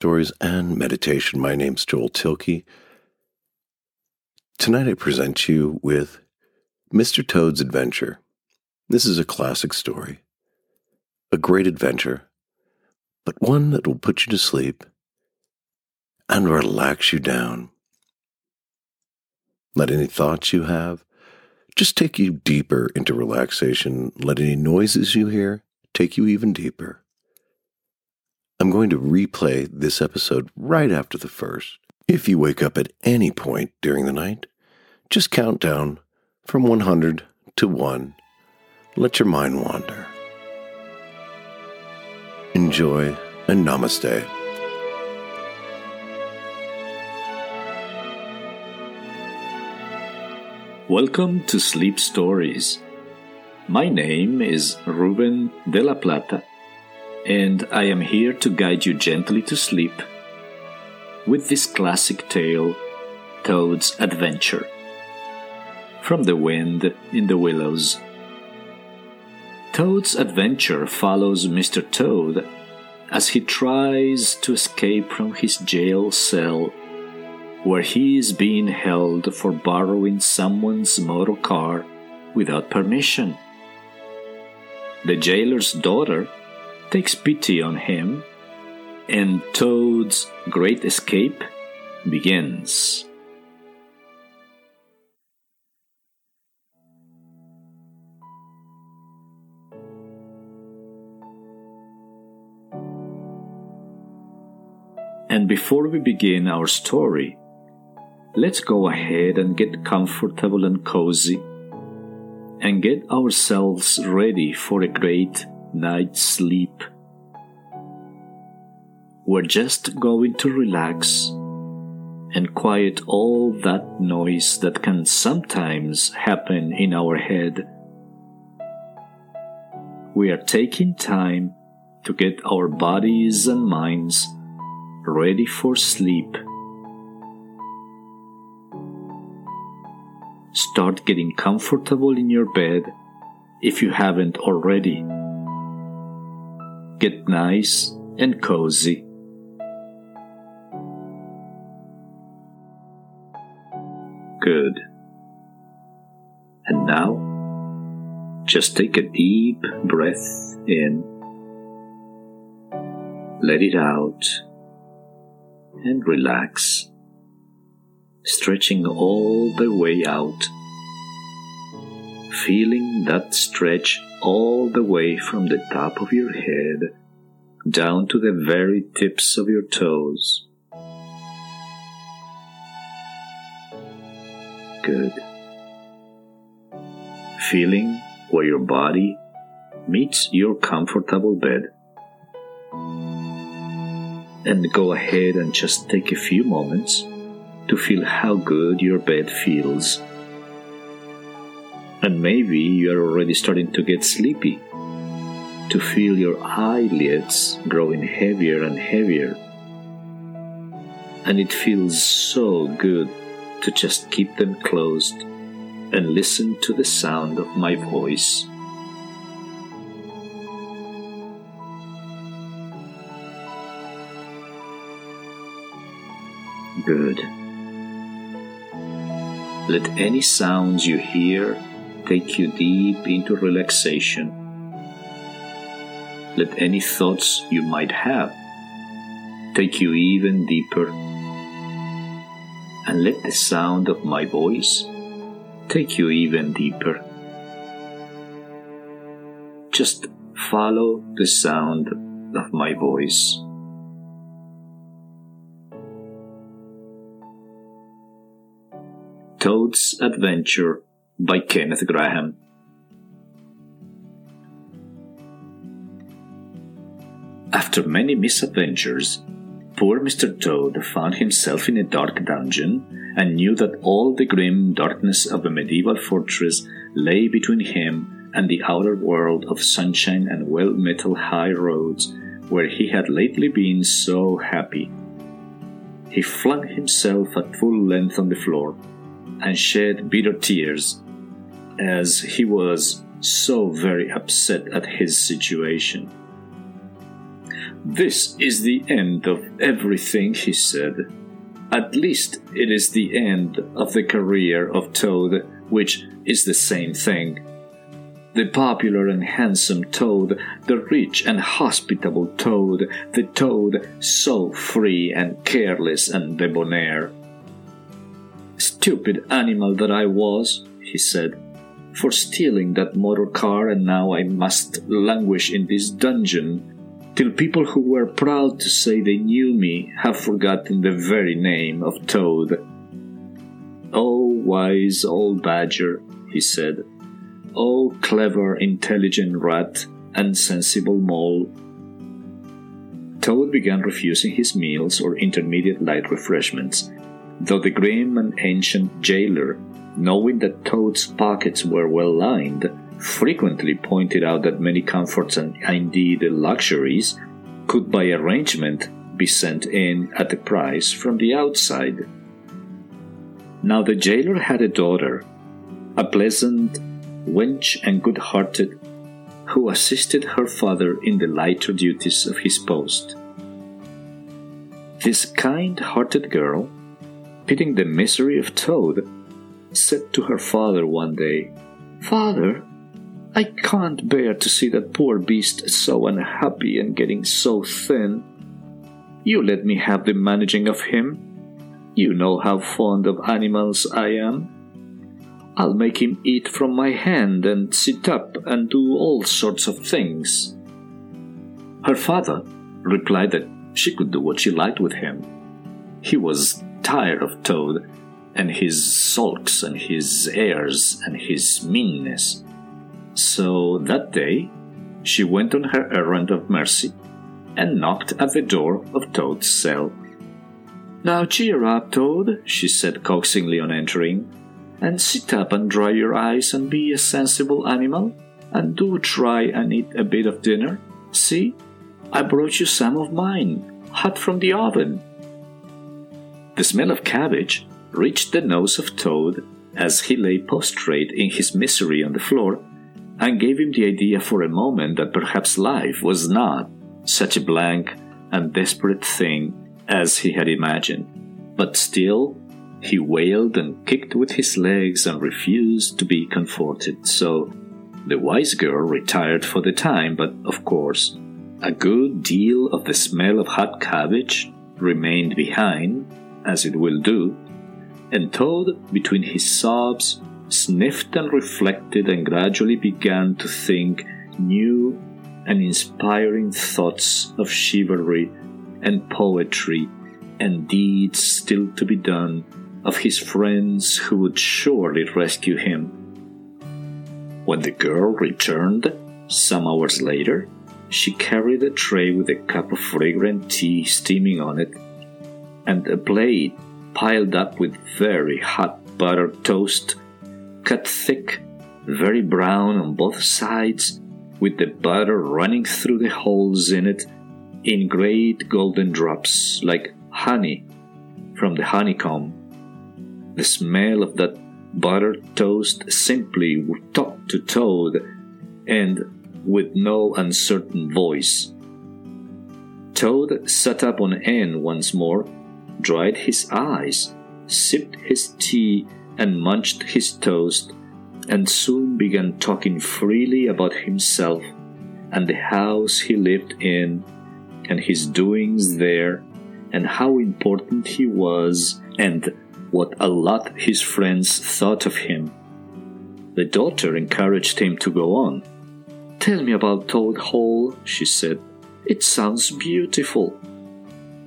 Stories and Meditation. My name's Joel Thielke. Tonight I present you with Mr. Toad's Adventure. This is a classic story, a great adventure, but one that will put you to sleep and relax you down. Let any thoughts you have just take you deeper into relaxation. Let any noises you hear take you even deeper. I'm going to replay this episode right after the first. If you wake up at any point during the night, just count down from 100 to 1. Let your mind wander. Enjoy and namaste. Welcome to Sleep Stories. My name is Ruben de la Plata and I am here to guide you gently to sleep with this classic tale, Toad's Adventure. From the Wind in the Willows. Toad's adventure follows Mr. Toad as he tries to escape from his jail cell, where he is being held for borrowing someone's motor car without permission. The jailer's daughter takes pity on him, and Toad's great escape begins. And before we begin our story, let's go ahead and get comfortable and cozy and get ourselves ready for a great night's sleep. We're just going to relax and quiet all that noise that can sometimes happen in our head. We are taking time to get our bodies and minds ready for sleep. Start getting comfortable in your bed if you haven't already get nice and cozy. Good. And now, just take a deep breath in, let it out, and relax, stretching all the way out, feeling that stretch all the way from the top of your head down to the very tips of your toes. Good. Feeling where your body meets your comfortable bed. And go ahead and just take a few moments to feel how good your bed feels and maybe you are already starting to get sleepy, to feel your eyelids growing heavier and heavier. And it feels so good to just keep them closed and listen to the sound of my voice. Good. Let any sounds you hear take you deep into relaxation. Let any thoughts you might have take you even deeper. And let the sound of my voice take you even deeper. Just follow the sound of my voice. Toad's Adventure by Kenneth Grahame. After many misadventures, poor Mr. Toad found himself in a dark dungeon and knew that all the grim darkness of a medieval fortress lay between him and the outer world of sunshine and well metal high roads where he had lately been so happy. He flung himself at full length on the floor and shed bitter tears as he was so very upset at his situation. This is the end of everything, he said. At least it is the end of the career of Toad, which is the same thing. The popular and handsome Toad, the rich and hospitable Toad, the Toad so free and careless and debonair. Stupid animal that I was, he said, for stealing that motor car, and now I must languish in this dungeon till people who were proud to say they knew me have forgotten the very name of Toad. Oh, wise old badger, he said. Oh, clever, intelligent rat and sensible mole. Toad began refusing his meals or intermediate light refreshments, though the grim and ancient jailer, knowing that Toad's pockets were well lined, frequently pointed out that many comforts and indeed luxuries could by arrangement be sent in at a price from the outside. Now the jailer had a daughter, a pleasant wench and good hearted, who assisted her father in the lighter duties of his post. This kind hearted girl, pitying the misery of Toad, said to her father one day, Father, I can't bear to see that poor beast so unhappy and getting so thin. You let me have the managing of him. You know how fond of animals I am. I'll make him eat from my hand and sit up and do all sorts of things. Her father replied that she could do what she liked with him. He was tired of Toad and his sulks and his airs and his meanness. So that day, she went on her errand of mercy and knocked at the door of Toad's cell. Now cheer up, Toad, she said coaxingly on entering, and sit up and dry your eyes and be a sensible animal, and do try and eat a bit of dinner. See, I brought you some of mine, hot from the oven. The smell of cabbage reached the nose of Toad as he lay prostrate in his misery on the floor and gave him the idea for a moment that perhaps life was not such a blank and desperate thing as he had imagined. But still, he wailed and kicked with his legs and refused to be comforted. So the wise girl retired for the time, but of course, a good deal of the smell of hot cabbage remained behind, as it will do, and Toad, between his sobs, sniffed and reflected and gradually began to think new and inspiring thoughts of chivalry and poetry and deeds still to be done of his friends who would surely rescue him. When the girl returned, some hours later, she carried a tray with a cup of fragrant tea steaming on it and a plate piled up with very hot buttered toast cut thick, very brown on both sides, with the butter running through the holes in it in great golden drops like honey from the honeycomb. The smell of that buttered toast simply talk to Toad and with no uncertain voice. Toad sat up on end once more, dried his eyes, sipped his tea, and munched his toast, and soon began talking freely about himself and the house he lived in and his doings there and how important he was and what a lot his friends thought of him. The daughter encouraged him to go on. Tell me about Toad Hall, she said. It sounds beautiful.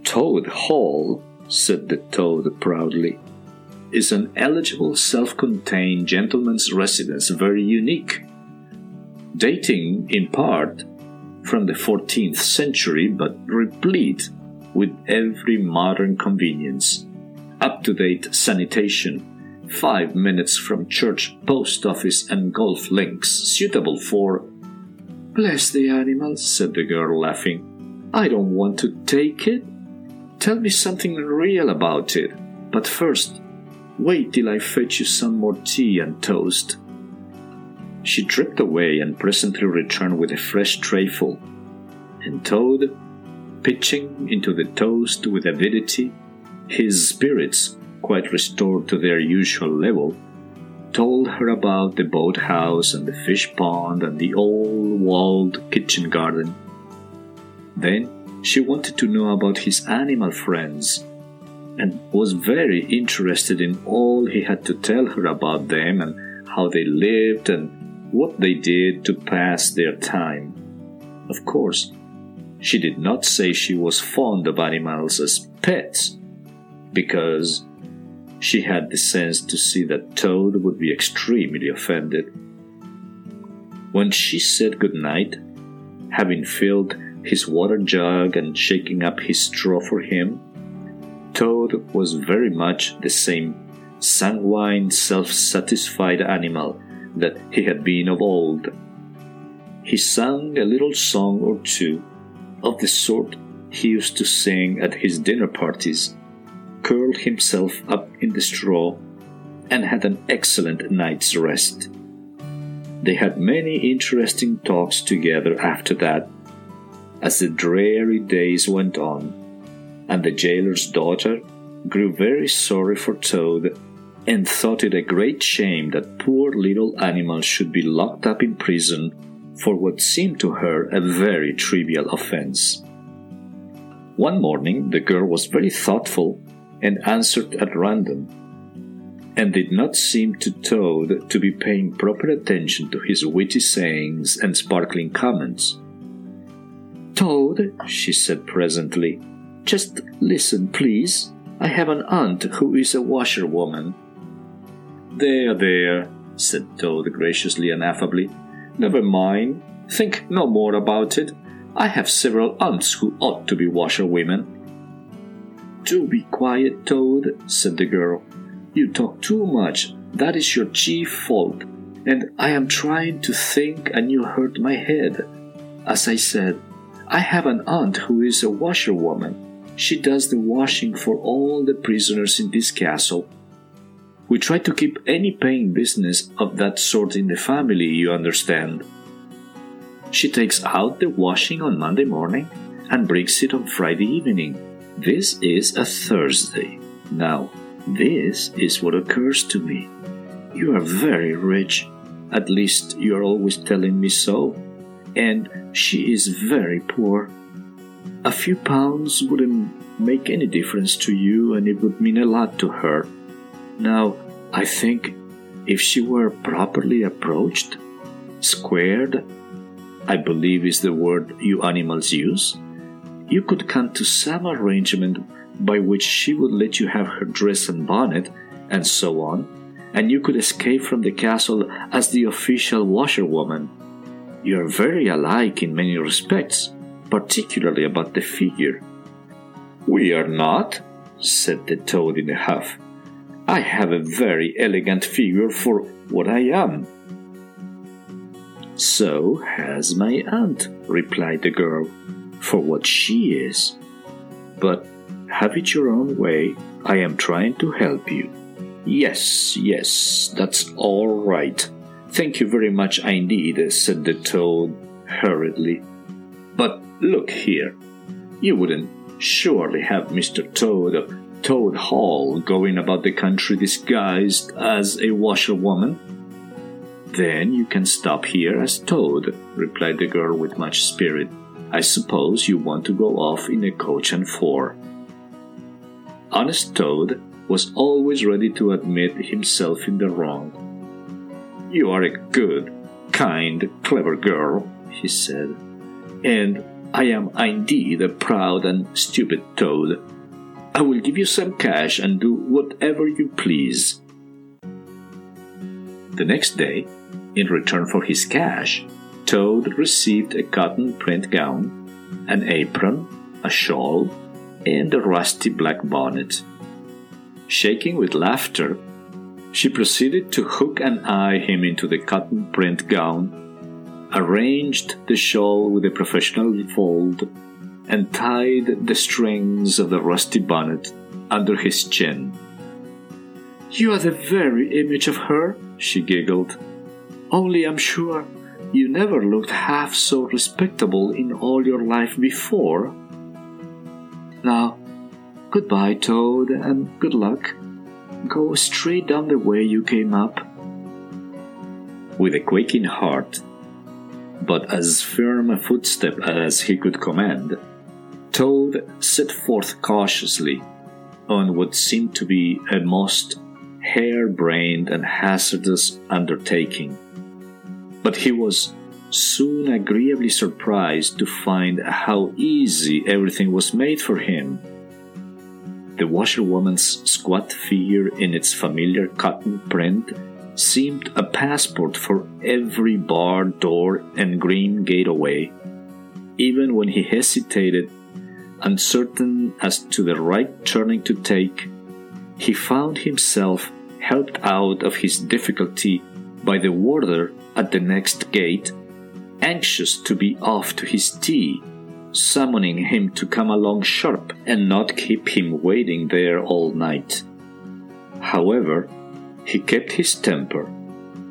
Toad Hall, said the toad proudly is an eligible self contained gentleman's residence very unique, dating in part from the 14th century but replete with every modern convenience, up to date sanitation, five minutes from church, post office, and golf links, suitable for. Bless the animals, said the girl, laughing. I don't want to take it. Tell me something real about it. But first, Wait till I fetch you some more tea and toast. She tripped away and presently returned with a fresh trayful. And Toad, pitching into the toast with avidity, his spirits, quite restored to their usual level, told her about the boathouse and the fish pond and the old walled kitchen garden. Then she wanted to know about his animal friends and was very interested in all he had to tell her about them and how they lived and what they did to pass their time. Of course, she did not say she was fond of animals as pets, because she had the sense to see that Toad would be extremely offended. When she said good night, having filled his water jug and shaking up his straw for him, Toad was very much the same sanguine, self satisfied animal that he had been of old. He sang a little song or two of the sort he used to sing at his dinner parties, curled himself up in the straw, and had an excellent night's rest. They had many interesting talks together after that, as the dreary days went on, and the jailer's daughter grew very sorry for Toad and thought it a great shame that poor little animal should be locked up in prison for what seemed to her a very trivial offense. One morning the girl was very thoughtful and answered at random, and did not seem to Toad to be paying proper attention to his witty sayings and sparkling comments. Toad, she said presently, just listen, please. I have an aunt who is a washerwoman. There, there, said Toad graciously and affably. Never mind. Think no more about it. I have several aunts who ought to be washerwomen. Do be quiet, Toad, said the girl. You talk too much. That is your chief fault. And I am trying to think, and you hurt my head. As I said, I have an aunt who is a washerwoman. She does the washing for all the prisoners in this castle we try to keep any paying business of that sort in the family, you understand. She takes out the washing on Monday morning and brings it on Friday evening. This is a Thursday. Now, this is what occurs to me. You are very rich. At least you are always telling me so. And she is very poor. A few pounds wouldn't make any difference to you, and it would mean a lot to her. Now, I think if she were properly approached, squared, I believe is the word you animals use, you could come to some arrangement by which she would let you have her dress and bonnet, and so on, and you could escape from the castle as the official washerwoman. You are very alike in many respects, particularly about the figure. We are not, said the toad in a huff. I have a very elegant figure for what I am. So has my aunt, replied the girl, for what she is. But have it your own way. I am trying to help you. Yes, yes, that's all right. Thank you very much indeed, said the toad hurriedly. But look here, you wouldn't surely have Mr. Toad Toad Hall going about the country disguised as a washerwoman? Then you can stop here as Toad, replied the girl with much spirit. I suppose you want to go off in a coach and four. Honest Toad was always ready to admit himself in the wrong. You are a good, kind, clever girl, he said, and I am indeed a proud and stupid toad. I will give you some cash and do whatever you please. The next day, in return for his cash, Toad received a cotton print gown, an apron, a shawl, and a rusty black bonnet. Shaking with laughter, she proceeded to hook and eye him into the cotton print gown, arranged the shawl with a professional fold, and tied the strings of the rusty bonnet under his chin. You are the very image of her, she giggled. Only I'm sure you never looked half so respectable in all your life before. Now, goodbye, Toad, and good luck. Go straight down the way you came up. With a quaking heart, but as firm a footstep as he could command, Toad set forth cautiously on what seemed to be a most hair-brained and hazardous undertaking. But he was soon agreeably surprised to find how easy everything was made for him. The washerwoman's squat figure in its familiar cotton print seemed a passport for every bar, door, and green gateway. Even when he hesitated, uncertain as to the right turning to take, he found himself helped out of his difficulty by the warder at the next gate, anxious to be off to his tea, summoning him to come along sharp and not keep him waiting there all night. However, he kept his temper,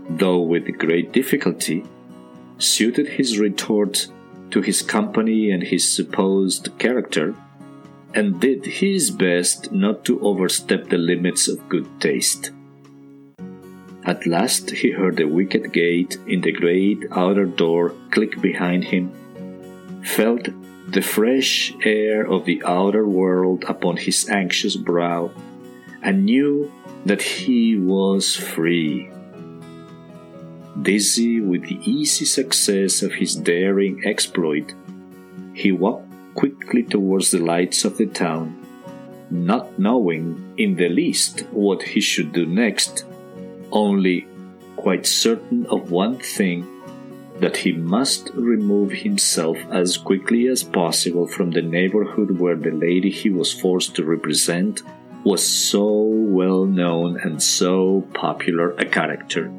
though with great difficulty, suited his retort to his company and his supposed character, and did his best not to overstep the limits of good taste. At last he heard the wicket gate in the great outer door click behind him, felt the fresh air of the outer world upon his anxious brow, and knew that he was free. Dizzy with the easy success of his daring exploit, he walked quickly towards the lights of the town, not knowing in the least what he should do next, only quite certain of one thing that he must remove himself as quickly as possible from the neighborhood where the lady he was forced to represent was so well known and so popular a character.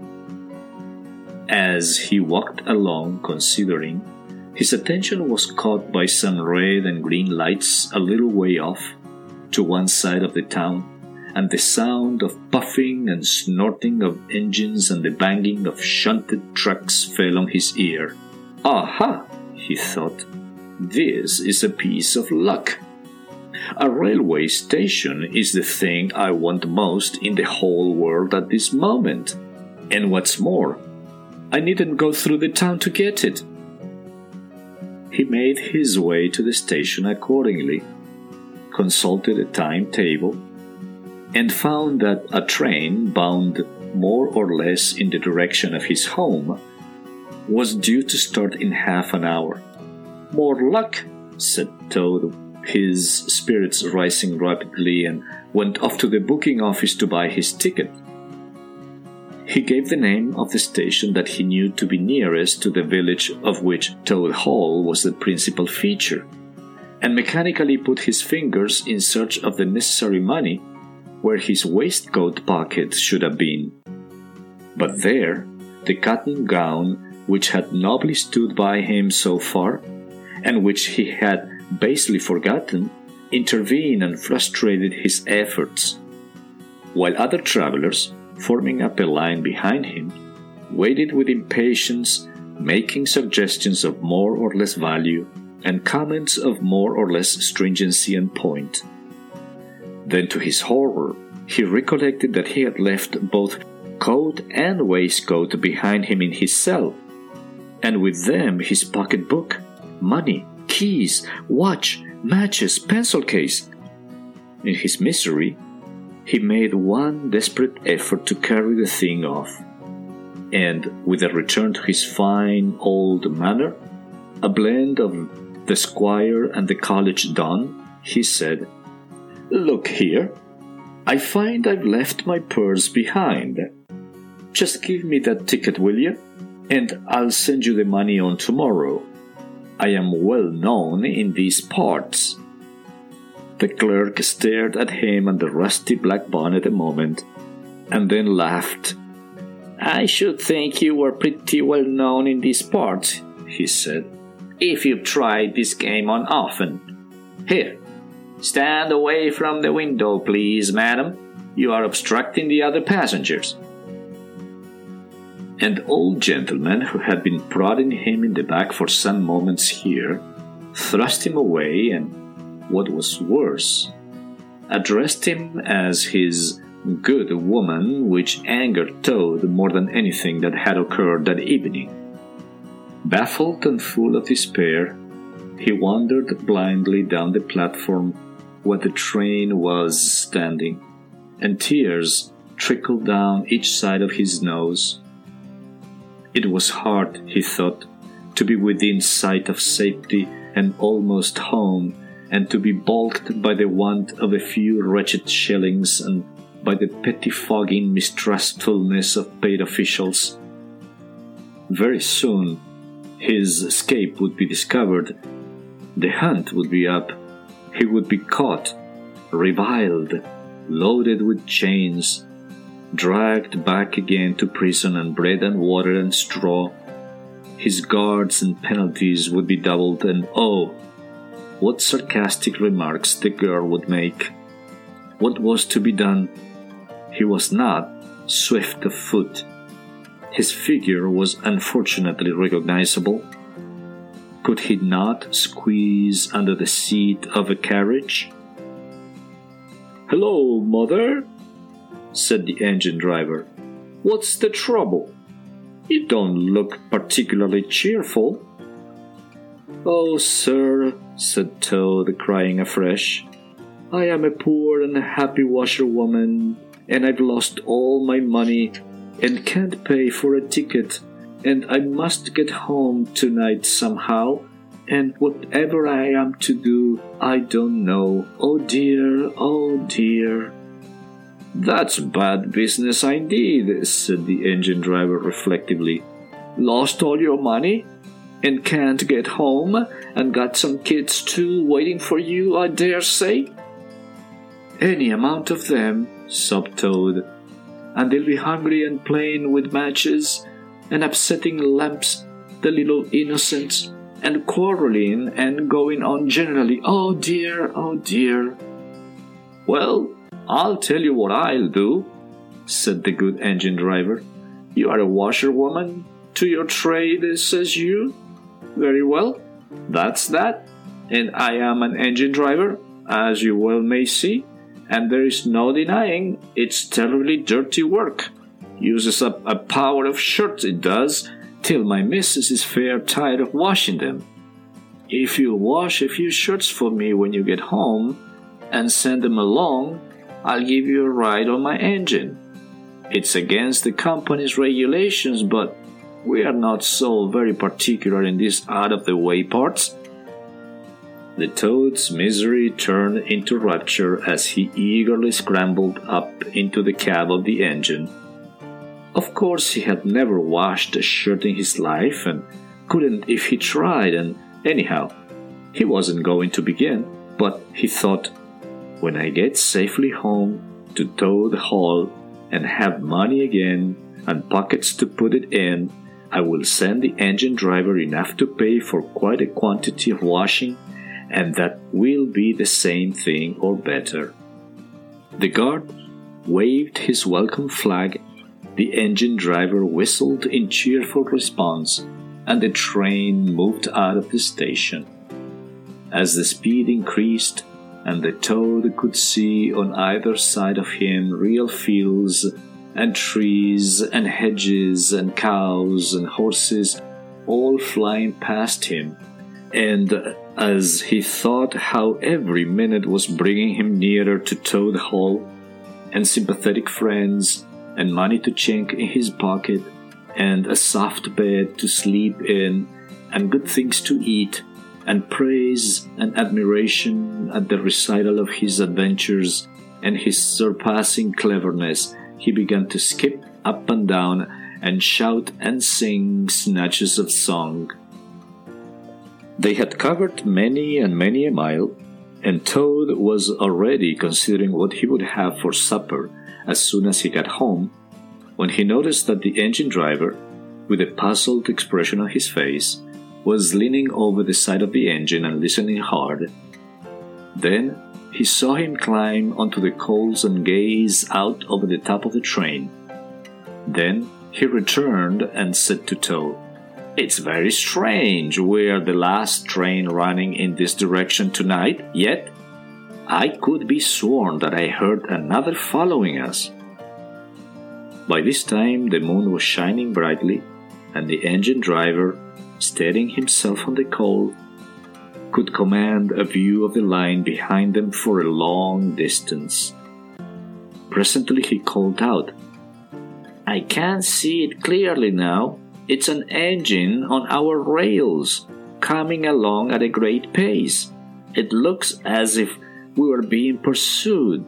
As he walked along considering, his attention was caught by some red and green lights a little way off, to one side of the town, and the sound of puffing and snorting of engines and the banging of shunted trucks fell on his ear. Aha! he thought. This is a piece of luck. A railway station is the thing I want most in the whole world at this moment. And what's more, I needn't go through the town to get it. He made his way to the station accordingly, consulted a timetable, and found that a train bound more or less in the direction of his home was due to start in half an hour. More luck, said Toad, his spirits rising rapidly, and went off to the booking office to buy his ticket. He gave the name of the station that he knew to be nearest to the village of which Toad Hall was the principal feature, and mechanically put his fingers in search of the necessary money where his waistcoat pocket should have been. But there, the cotton gown which had nobly stood by him so far, and which he had basely forgotten, intervened and frustrated his efforts, while other travelers, forming up a line behind him, waited with impatience, making suggestions of more or less value and comments of more or less stringency and point. Then, to his horror, he recollected that he had left both coat and waistcoat behind him in his cell, and with them his pocket book, money, keys, watch, matches, pencil case. In his misery, he made one desperate effort to carry the thing off, and with a return to his fine old manner, a blend of the squire and the college don, he said, Look here, I find I've left my purse behind. Just give me that ticket, will you? And I'll send you the money on tomorrow. I am well known in these parts. The clerk stared at him and the rusty black bonnet a moment, and then laughed. I should think you were pretty well known in these parts, he said, if you've tried this game on often. Here, stand away from the window, please, madam. You are obstructing the other passengers. An old gentleman who had been prodding him in the back for some moments here thrust him away and what was worse, addressed him as his good woman, which angered Toad more than anything that had occurred that evening. Baffled and full of despair, he wandered blindly down the platform where the train was standing, and tears trickled down each side of his nose. It was hard, he thought, to be within sight of safety and almost home, and to be balked by the want of a few wretched shillings and by the pettifogging mistrustfulness of paid officials. Very soon, his escape would be discovered. The hunt would be up. He would be caught, reviled, loaded with chains, dragged back again to prison and bread and water and straw. His guards and penalties would be doubled, and oh, what sarcastic remarks the girl would make. What was to be done? He was not swift of foot. His figure was unfortunately recognizable. Could he not squeeze under the seat of a carriage? Hello, mother, said the engine driver. What's the trouble? You don't look particularly cheerful. Oh, sir, said Toad, crying afresh, I am a poor and happy washerwoman and I've lost all my money and can't pay for a ticket, and I must get home tonight somehow, and whatever I am to do, I don't know. Oh dear, oh dear. That's bad business indeed, said the engine driver reflectively. Lost all your money? And can't get home? And got some kids too waiting for you, I dare say? Any amount of them, sobbed Toad. And they'll be hungry and playing with matches and upsetting lamps, the little innocents, and quarreling and going on generally. Oh dear, oh dear. Well, I'll tell you what I'll do, said the good engine driver. You are a washerwoman to your trade, says you. Very well, that's that. And I am an engine driver, as you well may see and there is no denying it's terribly dirty work. Uses up a power of shirts, it does, till my missus is fair tired of washing them. If you'll wash a few shirts for me when you get home and send them along, I'll give you a ride on my engine. It's against the company's regulations, but we are not so very particular in these out of the way parts. The toad's misery turned into rapture as he eagerly scrambled up into the cab of the engine. Of course, he had never washed a shirt in his life and couldn't if he tried, and anyhow, he wasn't going to begin. But he thought, when I get safely home to Toad Hall and have money again and pockets to put it in, I will send the engine driver enough to pay for quite a quantity of washing and that will be the same thing or better. The guard waved his welcome flag, the engine driver whistled in cheerful response, and the train moved out of the station. As the speed increased, and the toad could see on either side of him real fields and trees and hedges and cows and horses all flying past him, and as he thought how every minute was bringing him nearer to Toad Hall, and sympathetic friends, and money to chink in his pocket, and a soft bed to sleep in, and good things to eat, and praise and admiration at the recital of his adventures and his surpassing cleverness, he began to skip up and down and shout and sing snatches of song. They had covered many and many a mile, and Toad was already considering what he would have for supper as soon as he got home, when he noticed that the engine driver, with a puzzled expression on his face, was leaning over the side of the engine and listening hard. Then he saw him climb onto the coals and gaze out over the top of the train. Then he returned and said to Toad, it's very strange. We're the last train running in this direction tonight, yet I could be sworn that I heard another following us. By this time, the moon was shining brightly, and the engine driver, steadying himself on the coal, could command a view of the line behind them for a long distance. Presently he called out, I can't see it clearly now. It's an engine on our rails, coming along at a great pace. It looks as if we were being pursued.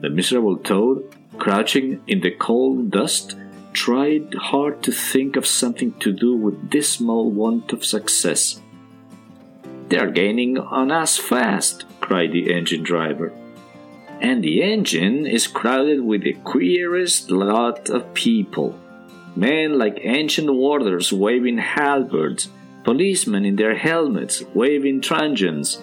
The miserable toad, crouching in the cold dust, tried hard to think of something to do with this small want of success. They are gaining on us fast, cried the engine driver. And the engine is crowded with the queerest lot of people. Men like ancient warders waving halberds, policemen in their helmets waving truncheons,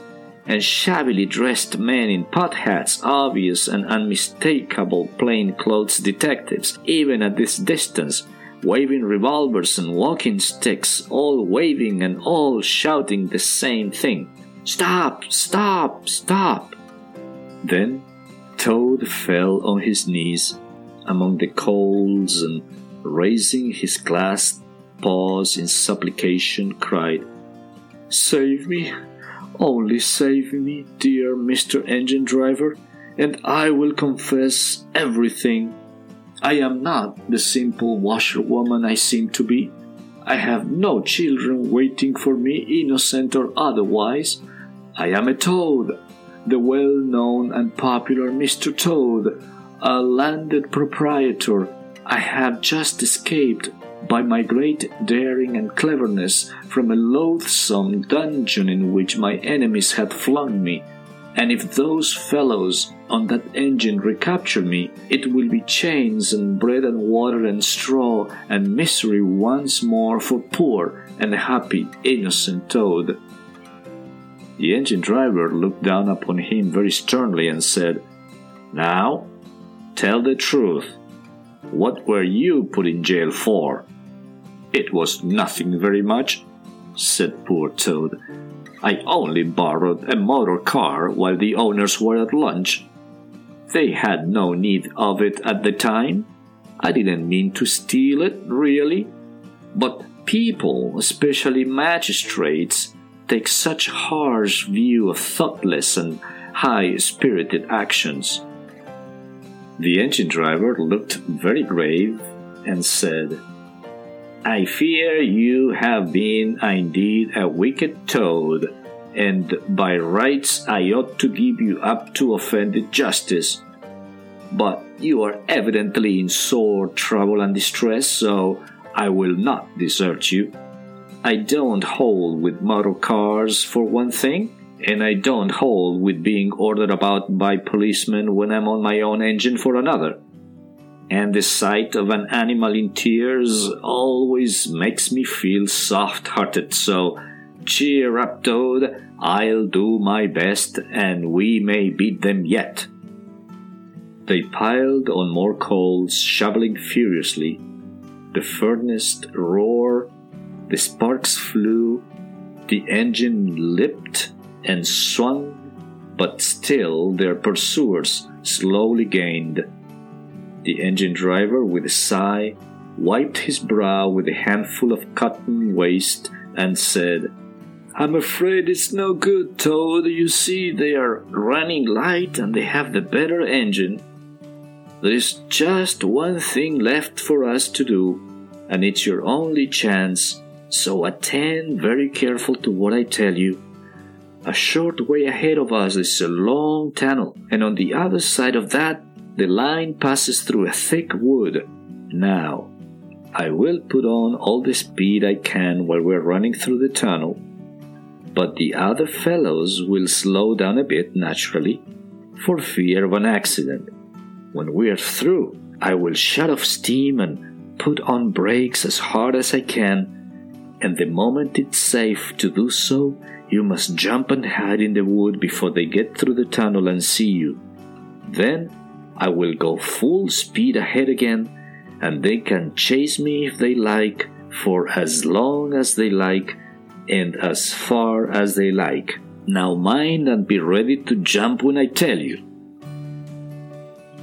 and shabbily dressed men in pot hats, obvious and unmistakable plainclothes detectives, even at this distance, waving revolvers and walking sticks, all waving and all shouting the same thing Stop! Stop! Stop! Then Toad fell on his knees among the coals and, raising his clasped paws in supplication, cried, Save me! Only save me, dear Mr. Engine Driver, and I will confess everything. I am not the simple washerwoman I seem to be. I have no children waiting for me, innocent or otherwise. I am a toad, the well known and popular Mr. Toad, a landed proprietor. I have just escaped by my great daring and cleverness from a loathsome dungeon in which my enemies had flung me. And if those fellows on that engine recapture me, it will be chains and bread and water and straw and misery once more for poor and happy innocent Toad. The engine driver looked down upon him very sternly and said, Now, tell the truth. What were you put in jail for? It was nothing very much, said poor Toad. I only borrowed a motor car while the owners were at lunch. They had no need of it at the time. I didn't mean to steal it, really. But people, especially magistrates, take such harsh view of thoughtless and high spirited actions. The engine driver looked very grave and said, I fear you have been indeed a wicked toad, and by rights I ought to give you up to offended justice. But you are evidently in sore trouble and distress, so I will not desert you. I don't hold with motor cars for one thing, and I don't hold with being ordered about by policemen when I'm on my own engine for another and the sight of an animal in tears always makes me feel soft hearted. So cheer up, Toad. I'll do my best, and we may beat them yet. They piled on more coals, shoveling furiously. The furnace roared, the sparks flew, the engine leaped and swung, but still their pursuers slowly gained the engine driver, with a sigh, wiped his brow with a handful of cotton waste and said, I'm afraid it's no good, Toad. You see, they are running light and they have the better engine. There's just one thing left for us to do, and it's your only chance, so attend very careful to what I tell you. A short way ahead of us is a long tunnel, and on the other side of that the line passes through a thick wood. Now, I will put on all the speed I can while we're running through the tunnel, but the other fellows will slow down a bit naturally for fear of an accident. When we're through, I will shut off steam and put on brakes as hard as I can, and the moment it's safe to do so, you must jump and hide in the wood before they get through the tunnel and see you. Then I will go full speed ahead again, and they can chase me if they like for as long as they like and as far as they like. Now mind and be ready to jump when I tell you.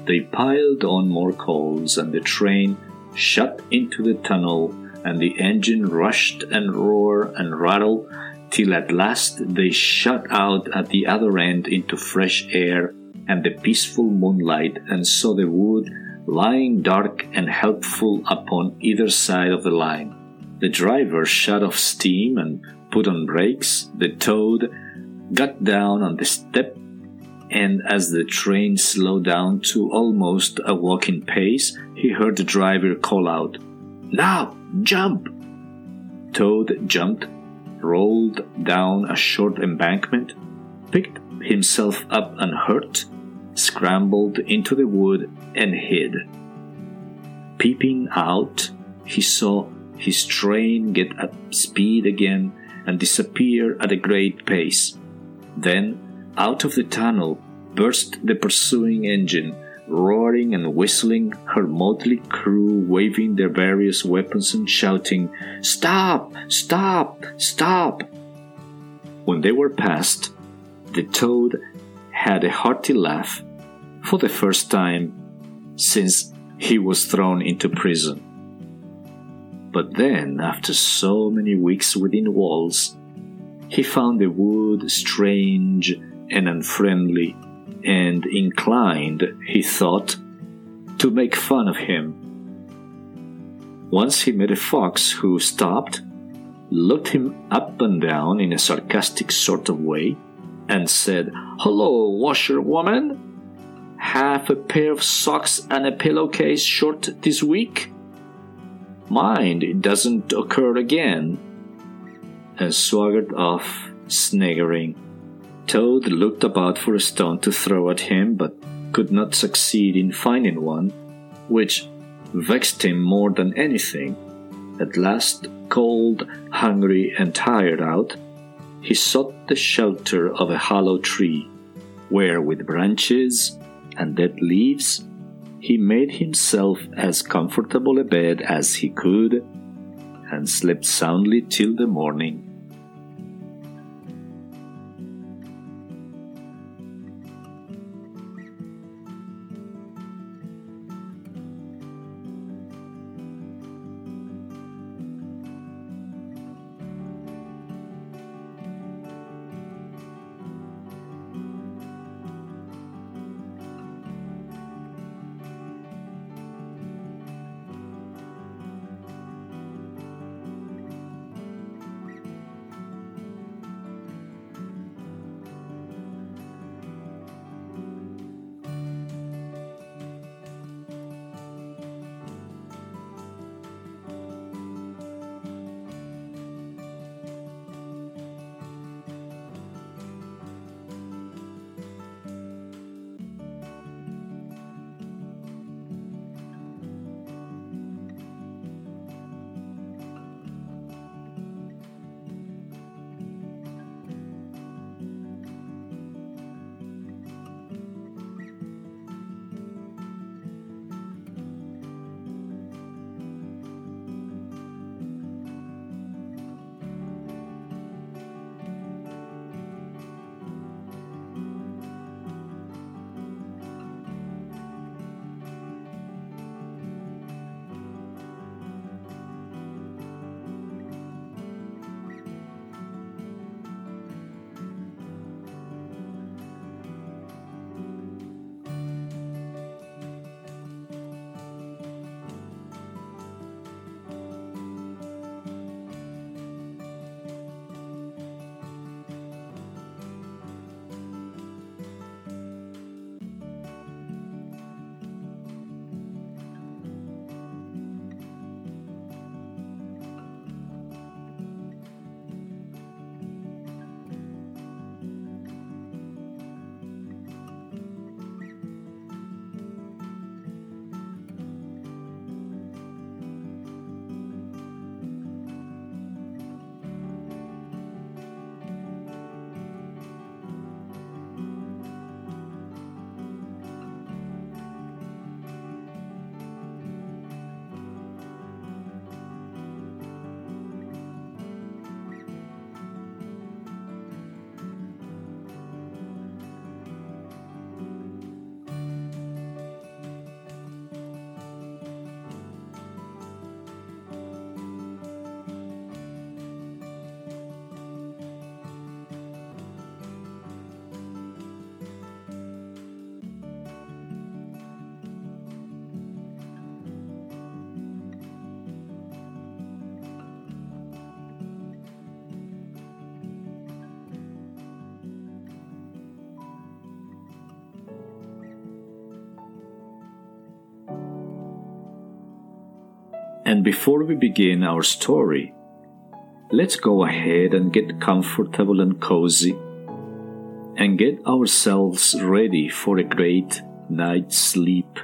They piled on more coals, and the train shot into the tunnel, and the engine rushed and roared and rattled till at last they shot out at the other end into fresh air and the peaceful moonlight, and saw the wood lying dark and helpful upon either side of the line. The driver shut off steam and put on brakes. The toad got down on the step, and as the train slowed down to almost a walking pace, he heard the driver call out, Now, jump! Toad jumped, rolled down a short embankment, picked himself up unhurt, scrambled into the wood, and hid. Peeping out, he saw his train get up speed again and disappear at a great pace. Then, out of the tunnel, burst the pursuing engine, roaring and whistling, her motley crew waving their various weapons and shouting, Stop! Stop! Stop! When they were past, the toad had a hearty laugh for the first time since he was thrown into prison. But then, after so many weeks within walls, he found the wood strange and unfriendly, and inclined, he thought, to make fun of him. Once he met a fox who stopped, looked him up and down in a sarcastic sort of way, and said, Hello, washerwoman! Have a pair of socks and a pillowcase short this week? Mind it doesn't occur again. And swaggered off, sniggering. Toad looked about for a stone to throw at him, but could not succeed in finding one, which vexed him more than anything. At last, cold, hungry, and tired out, he sought the shelter of a hollow tree, where with branches and dead leaves he made himself as comfortable a bed as he could and slept soundly till the morning. And before we begin our story, let's go ahead and get comfortable and cozy and get ourselves ready for a great night's sleep.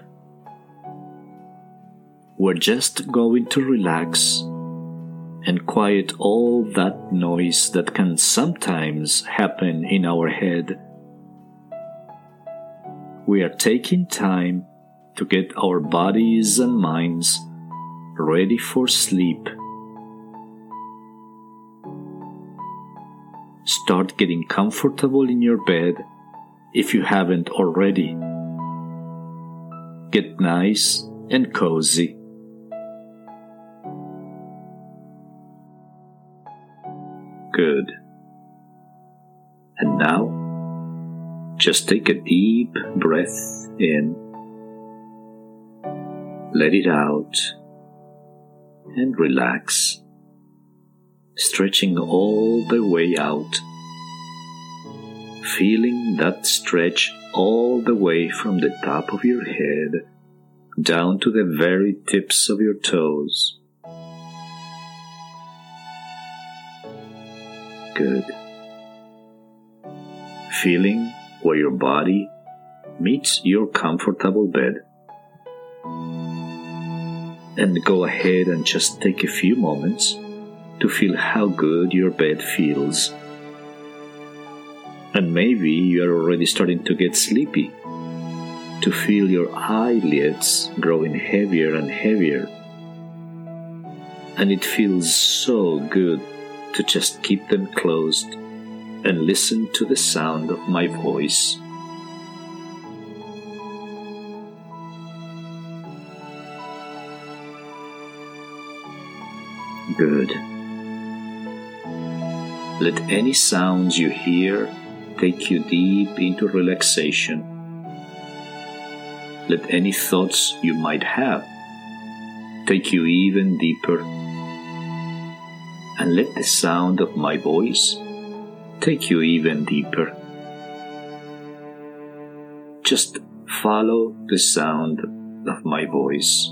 We're just going to relax and quiet all that noise that can sometimes happen in our head. We are taking time to get our bodies and minds ready for sleep. Start getting comfortable in your bed if you haven't already. Get nice and cozy. Good. And now, just take a deep breath in, let it out, and relax, stretching all the way out, feeling that stretch all the way from the top of your head down to the very tips of your toes. Good. Feeling where your body meets your comfortable bed. And go ahead and just take a few moments to feel how good your bed feels. And maybe you are already starting to get sleepy, to feel your eyelids growing heavier and heavier. And it feels so good to just keep them closed and listen to the sound of my voice. Good. Let any sounds you hear take you deep into relaxation. Let any thoughts you might have take you even deeper and let the sound of my voice take you even deeper. Just follow the sound of my voice.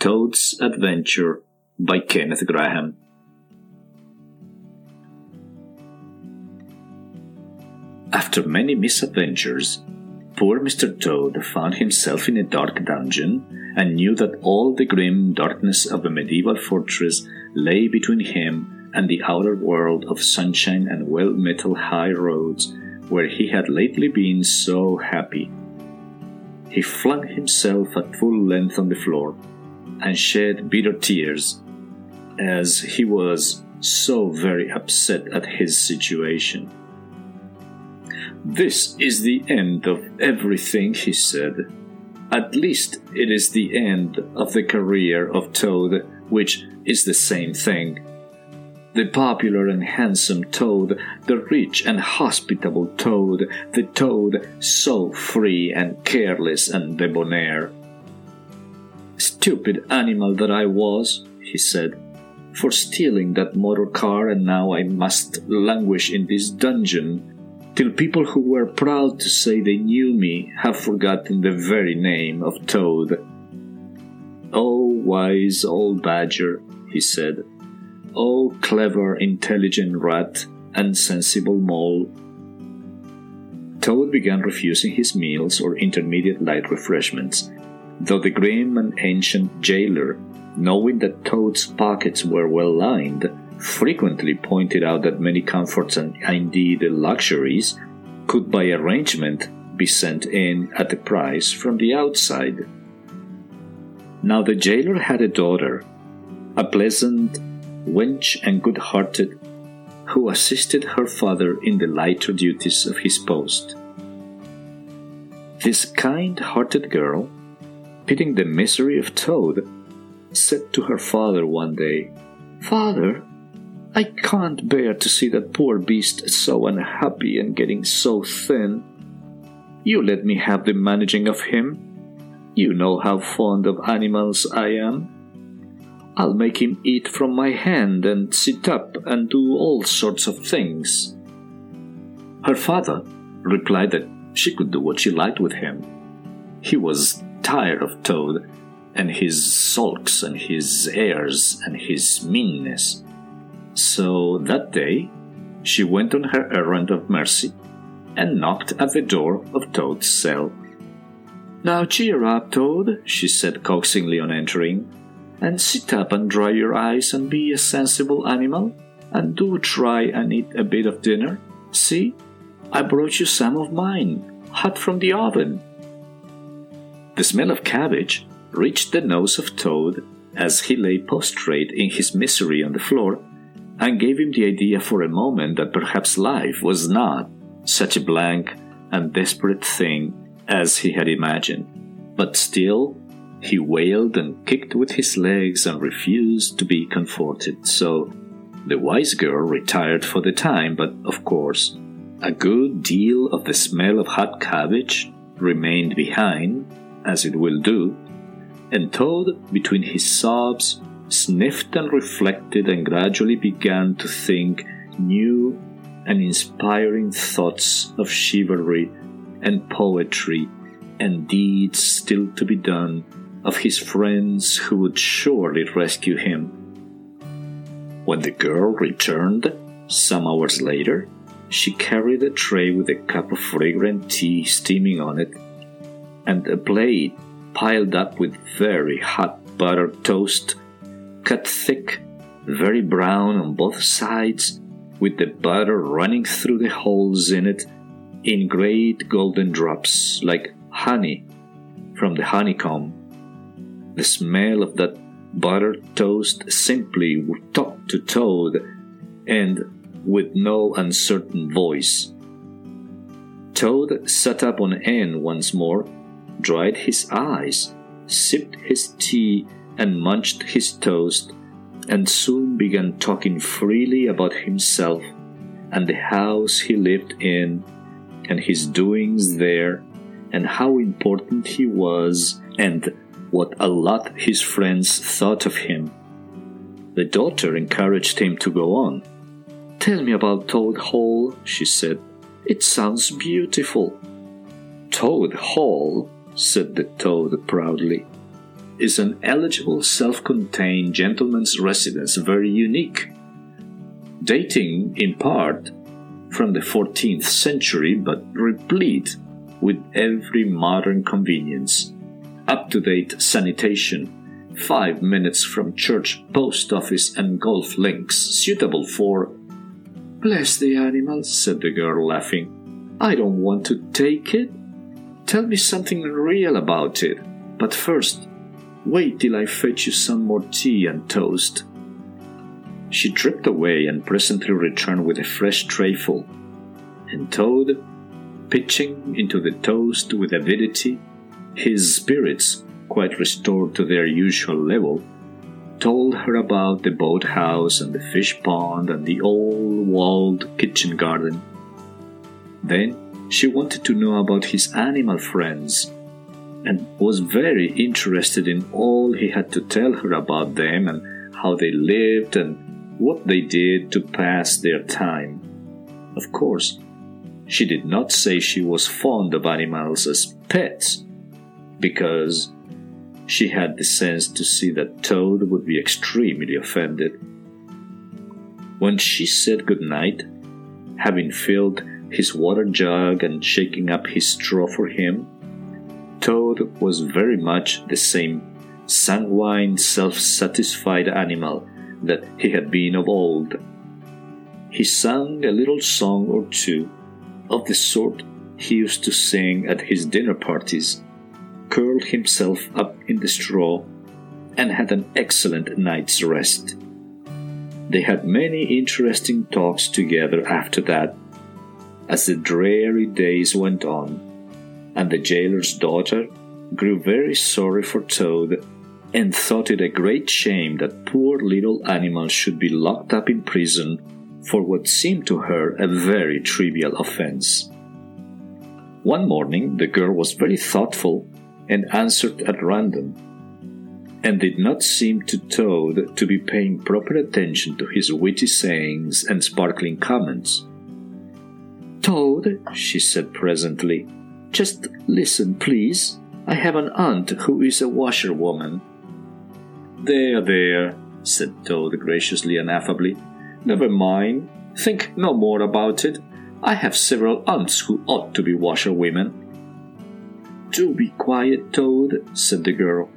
Toad's Adventure by Kenneth Grahame. After many misadventures, Poor Mr. Toad found himself in a dark dungeon and knew that all the grim darkness of a medieval fortress lay between him and the outer world of sunshine and well metalled high roads where he had lately been so happy. He flung himself at full length on the floor and shed bitter tears as he was so very upset at his situation. This is the end of everything, he said. At least it is the end of the career of Toad, which is the same thing. The popular and handsome Toad, the rich and hospitable Toad, the Toad so free and careless and debonair. Stupid animal that I was, he said, for stealing that motor car, and now I must languish in this dungeon till people who were proud to say they knew me have forgotten the very name of Toad. Oh, wise old badger, he said. Oh, clever, intelligent rat and sensible mole. Toad began refusing his meals or intermediate light refreshments, though the grim and ancient jailer, knowing that Toad's pockets were well lined, frequently pointed out that many comforts and indeed luxuries could by arrangement be sent in at a price from the outside. Now the jailer had a daughter, a pleasant wench and good hearted, who assisted her father in the lighter duties of his post. This kind hearted girl, pitying the misery of Toad, said to her father one day, Father, I can't bear to see that poor beast so unhappy and getting so thin. You let me have the managing of him. You know how fond of animals I am. I'll make him eat from my hand and sit up and do all sorts of things. Her father replied that she could do what she liked with him. He was tired of Toad and his sulks and his airs and his meanness. So that day, she went on her errand of mercy and knocked at the door of Toad's cell. Now cheer up, Toad, she said coaxingly on entering, and sit up and dry your eyes and be a sensible animal, and do try and eat a bit of dinner. See, I brought you some of mine, hot from the oven. The smell of cabbage reached the nose of Toad as he lay prostrate in his misery on the floor, and gave him the idea for a moment that perhaps life was not such a blank and desperate thing as he had imagined. But still, he wailed and kicked with his legs and refused to be comforted. So the wise girl retired for the time, but of course, a good deal of the smell of hot cabbage remained behind, as it will do, and Toad, between his sobs, sniffed and reflected and gradually began to think new and inspiring thoughts of chivalry and poetry and deeds still to be done of his friends who would surely rescue him. When the girl returned, some hours later, she carried a tray with a cup of fragrant tea steaming on it, and a plate piled up with very hot buttered toast, cut thick, very brown on both sides, with the butter running through the holes in it in great golden drops like honey from the honeycomb. The smell of that buttered toast simply would talk to Toad and with no uncertain voice. Toad sat up on end once more, dried his eyes, sipped his tea, and munched his toast, and soon began talking freely about himself and the house he lived in and his doings there, and how important he was, and what a lot his friends thought of him. The daughter encouraged him to go on. Tell me about Toad Hall, she said. It sounds beautiful. Toad Hall, said the toad proudly, is an eligible self contained gentleman's residence, very unique. Dating, in part, from the 14th century, but replete with every modern convenience. Up to date sanitation, five minutes from church, post office, and golf links, suitable for. Bless the animal, said the girl, laughing. I don't want to take it. Tell me something real about it. But first, wait till I fetch you some more tea and toast. She tripped away and presently returned with a fresh trayful. And Toad, pitching into the toast with avidity, his spirits quite restored to their usual level, told her about the boathouse and the fish pond and the old walled kitchen garden. Then she wanted to know about his animal friends and was very interested in all he had to tell her about them and how they lived and what they did to pass their time. Of course, she did not say she was fond of animals as pets, because she had the sense to see that Toad would be extremely offended. When she said good night, having filled his water jug and shaking up his straw for him, Toad was very much the same sanguine, self satisfied animal that he had been of old. He sang a little song or two of the sort he used to sing at his dinner parties, curled himself up in the straw, and had an excellent night's rest. They had many interesting talks together after that, as the dreary days went on, and the jailer's daughter grew very sorry for Toad and thought it a great shame that poor little animals should be locked up in prison for what seemed to her a very trivial offense. One morning the girl was very thoughtful and answered at random, and did not seem to Toad to be paying proper attention to his witty sayings and sparkling comments. Toad, she said presently, Just listen, please. I have an aunt who is a washerwoman. There, there, said Toad graciously and affably. Never mind. Think no more about it. I have several aunts who ought to be washerwomen. Do be quiet, Toad, said the girl.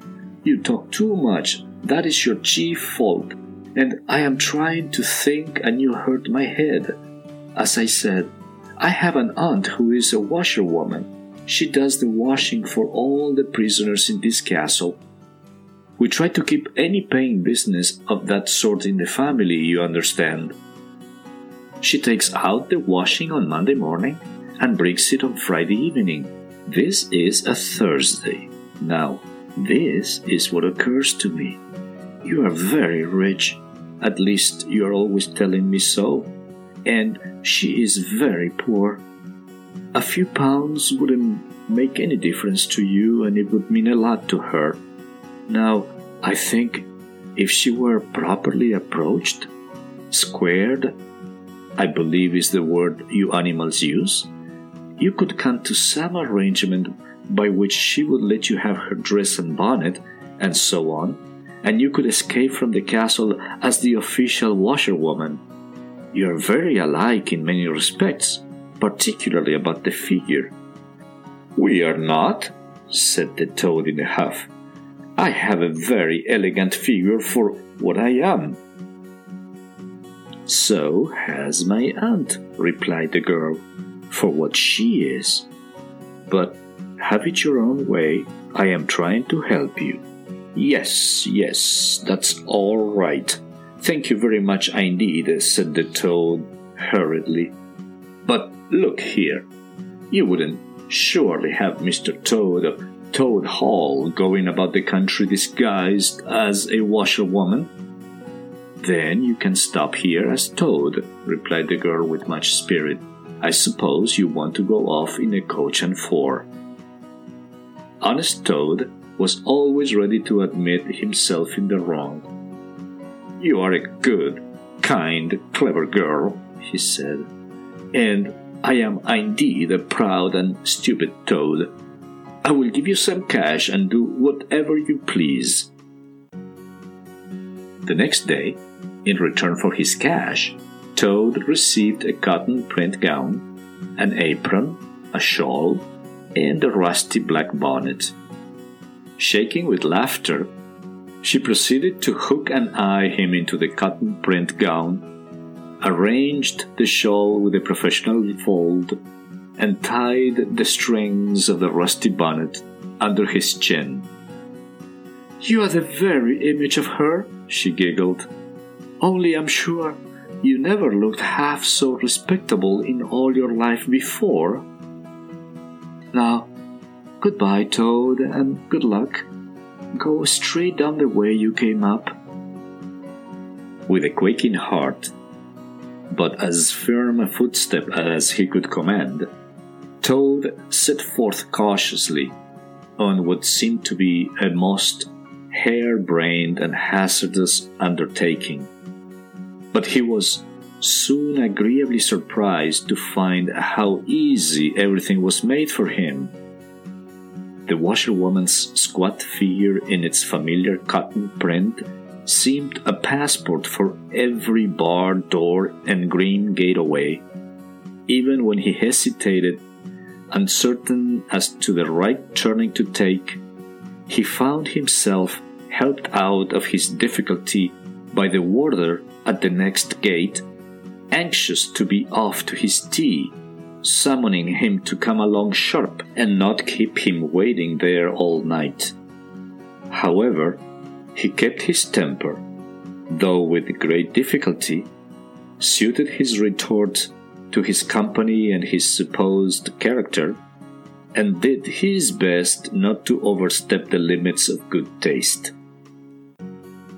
You talk too much. That is your chief fault. And I am trying to think, and you hurt my head. As I said, I have an aunt who is a washerwoman. She does the washing for all the prisoners in this castle. We try to keep any paying business of that sort in the family, you understand. She takes out the washing on Monday morning and brings it on Friday evening. This is a Thursday. Now, this is what occurs to me. You are very rich. At least you are always telling me so. And she is very poor. A few pounds wouldn't make any difference to you, and it would mean a lot to her. Now, I think if she were properly approached, squared, I believe is the word you animals use, you could come to some arrangement by which she would let you have her dress and bonnet, and so on, and you could escape from the castle as the official washerwoman. You are very alike in many respects, particularly about the figure. We are not, said the toad in a huff. I have a very elegant figure for what I am. So has my aunt, replied the girl, for what she is. But have it your own way, I am trying to help you. Yes, yes, that's all right. Thank you very much indeed, said the toad hurriedly. But look here, you wouldn't surely have Mr. Toad of Toad Hall going about the country disguised as a washerwoman? Then you can stop here as Toad, replied the girl with much spirit. I suppose you want to go off in a coach and four. Honest Toad was always ready to admit himself in the wrong. You are a good, kind, clever girl, he said, and I am indeed a proud and stupid toad. I will give you some cash and do whatever you please. The next day, in return for his cash, Toad received a cotton print gown, an apron, a shawl, and a rusty black bonnet. Shaking with laughter, she proceeded to hook and eye him into the cotton print gown arranged the shawl with a professional fold, and tied the strings of the rusty bonnet under his chin. You are the very image of her, she giggled. Only I'm sure you never looked half so respectable in all your life before. Now, goodbye, Toad, and good luck. Go straight down the way you came up. With a quaking heart, but as firm a footstep as he could command, Toad set forth cautiously on what seemed to be a most hare-brained and hazardous undertaking. But he was soon agreeably surprised to find how easy everything was made for him. The washerwoman's squat figure in its familiar cotton print seemed a passport for every bar, door, and green gateway. Even when he hesitated, uncertain as to the right turning to take, he found himself helped out of his difficulty by the warder at the next gate, anxious to be off to his tea, summoning him to come along sharp and not keep him waiting there all night. However, he kept his temper, though with great difficulty, suited his retort to his company and his supposed character, and did his best not to overstep the limits of good taste.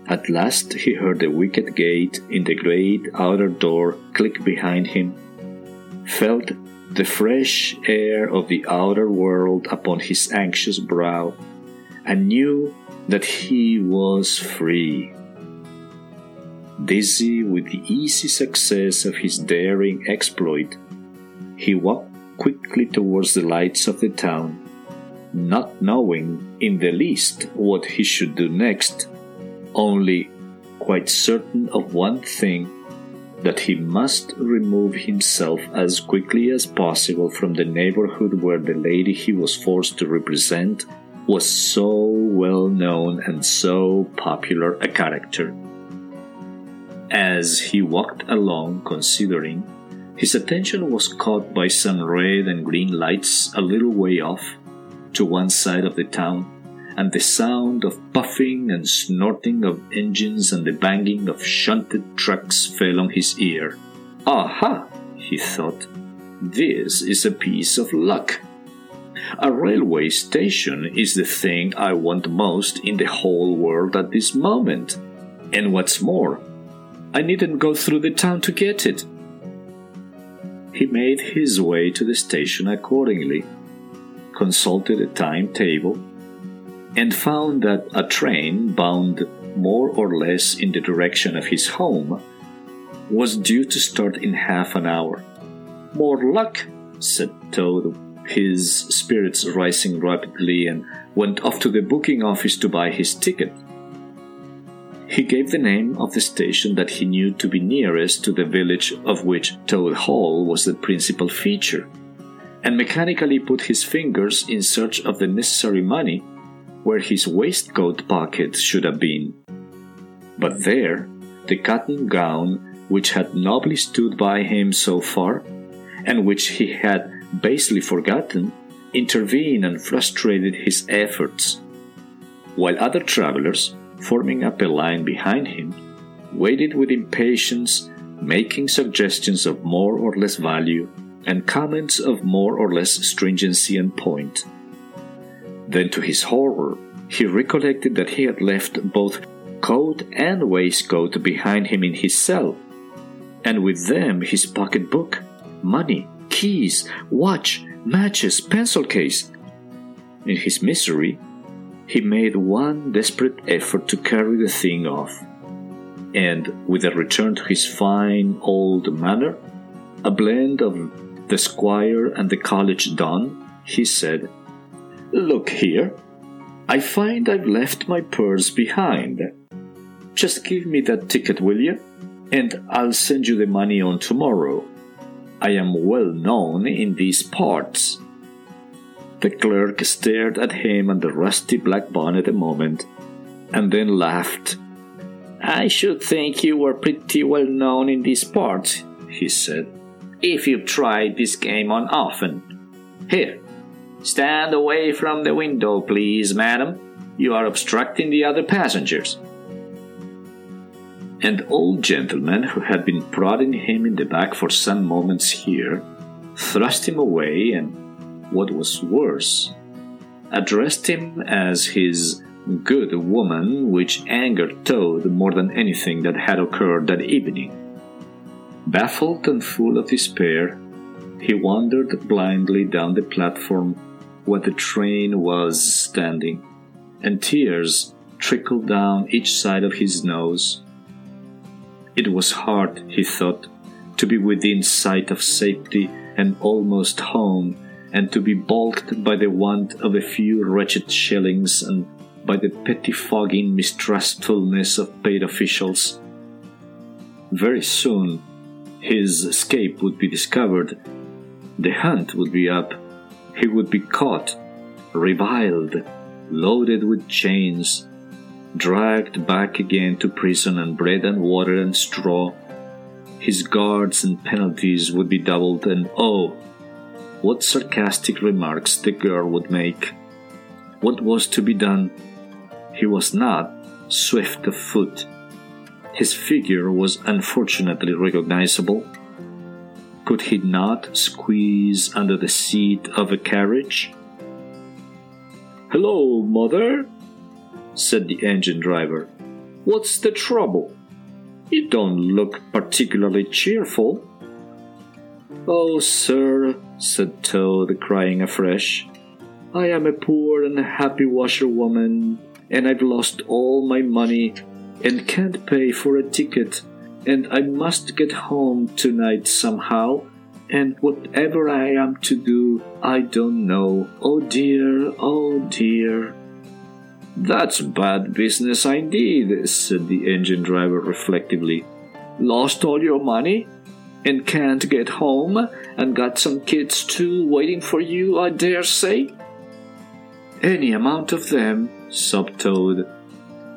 At last he heard the wicket gate in the great outer door click behind him, felt the fresh air of the outer world upon his anxious brow, and knew that he was free. Dizzy with the easy success of his daring exploit, he walked quickly towards the lights of the town, not knowing in the least what he should do next, only quite certain of one thing that he must remove himself as quickly as possible from the neighborhood where the lady he was forced to represent was so well known and so popular a character. As he walked along considering, his attention was caught by some red and green lights a little way off, to one side of the town, and the sound of puffing and snorting of engines and the banging of shunted trucks fell on his ear. Aha! he thought. This is a piece of luck. A railway station is the thing I want most in the whole world at this moment. And what's more, I needn't go through the town to get it he made his way to the station accordingly, consulted a timetable, and found that a train bound more or less in the direction of his home was due to start in half an hour. More luck, said Toad, his spirits rising rapidly, and went off to the booking office to buy his ticket. He gave the name of the station that he knew to be nearest to the village of which Toad Hall was the principal feature, and mechanically put his fingers in search of the necessary money where his waistcoat pocket should have been. But there, the cotton gown which had nobly stood by him so far, and which he had basely forgotten, intervened and frustrated his efforts, while other travelers forming up a line behind him, waited with impatience, making suggestions of more or less value and comments of more or less stringency and point. Then, to his horror, he recollected that he had left both coat and waistcoat behind him in his cell, and with them his pocket book, money, keys, watch, matches, pencil case. In his misery, he made one desperate effort to carry the thing off, and with a return to his fine old manner, a blend of the squire and the college don, he said, Look here, I find I've left my purse behind. Just give me that ticket, will you? And I'll send you the money on tomorrow. I am well known in these parts. The clerk stared at him and the rusty black bonnet a moment, and then laughed. I should think you were pretty well known in these parts, he said, if you've tried this game on often. Here, stand away from the window, please, madam. You are obstructing the other passengers. An old gentleman who had been prodding him in the back for some moments here thrust him away and what was worse, addressed him as his good woman, which angered Toad more than anything that had occurred that evening. Baffled and full of despair, he wandered blindly down the platform where the train was standing, and tears trickled down each side of his nose. It was hard, he thought, to be within sight of safety and almost home and to be balked by the want of a few wretched shillings and by the pettifogging mistrustfulness of paid officials. Very soon, his escape would be discovered. The hunt would be up. He would be caught, reviled, loaded with chains, dragged back again to prison and bread and water and straw. His guards and penalties would be doubled, and oh, what sarcastic remarks the girl would make. What was to be done? He was not swift of foot. His figure was unfortunately recognizable. Could he not squeeze under the seat of a carriage? Hello, mother, said the engine driver. What's the trouble? You don't look particularly cheerful. Oh, sir, said Toad, crying afresh, I am a poor and happy washerwoman, and I've lost all my money and can't pay for a ticket, and I must get home tonight somehow, and whatever I am to do, I don't know. Oh dear, oh dear. That's bad business indeed, said the engine driver reflectively. Lost all your money? And can't get home? And got some kids too waiting for you, I dare say? Any amount of them, sobbed Toad.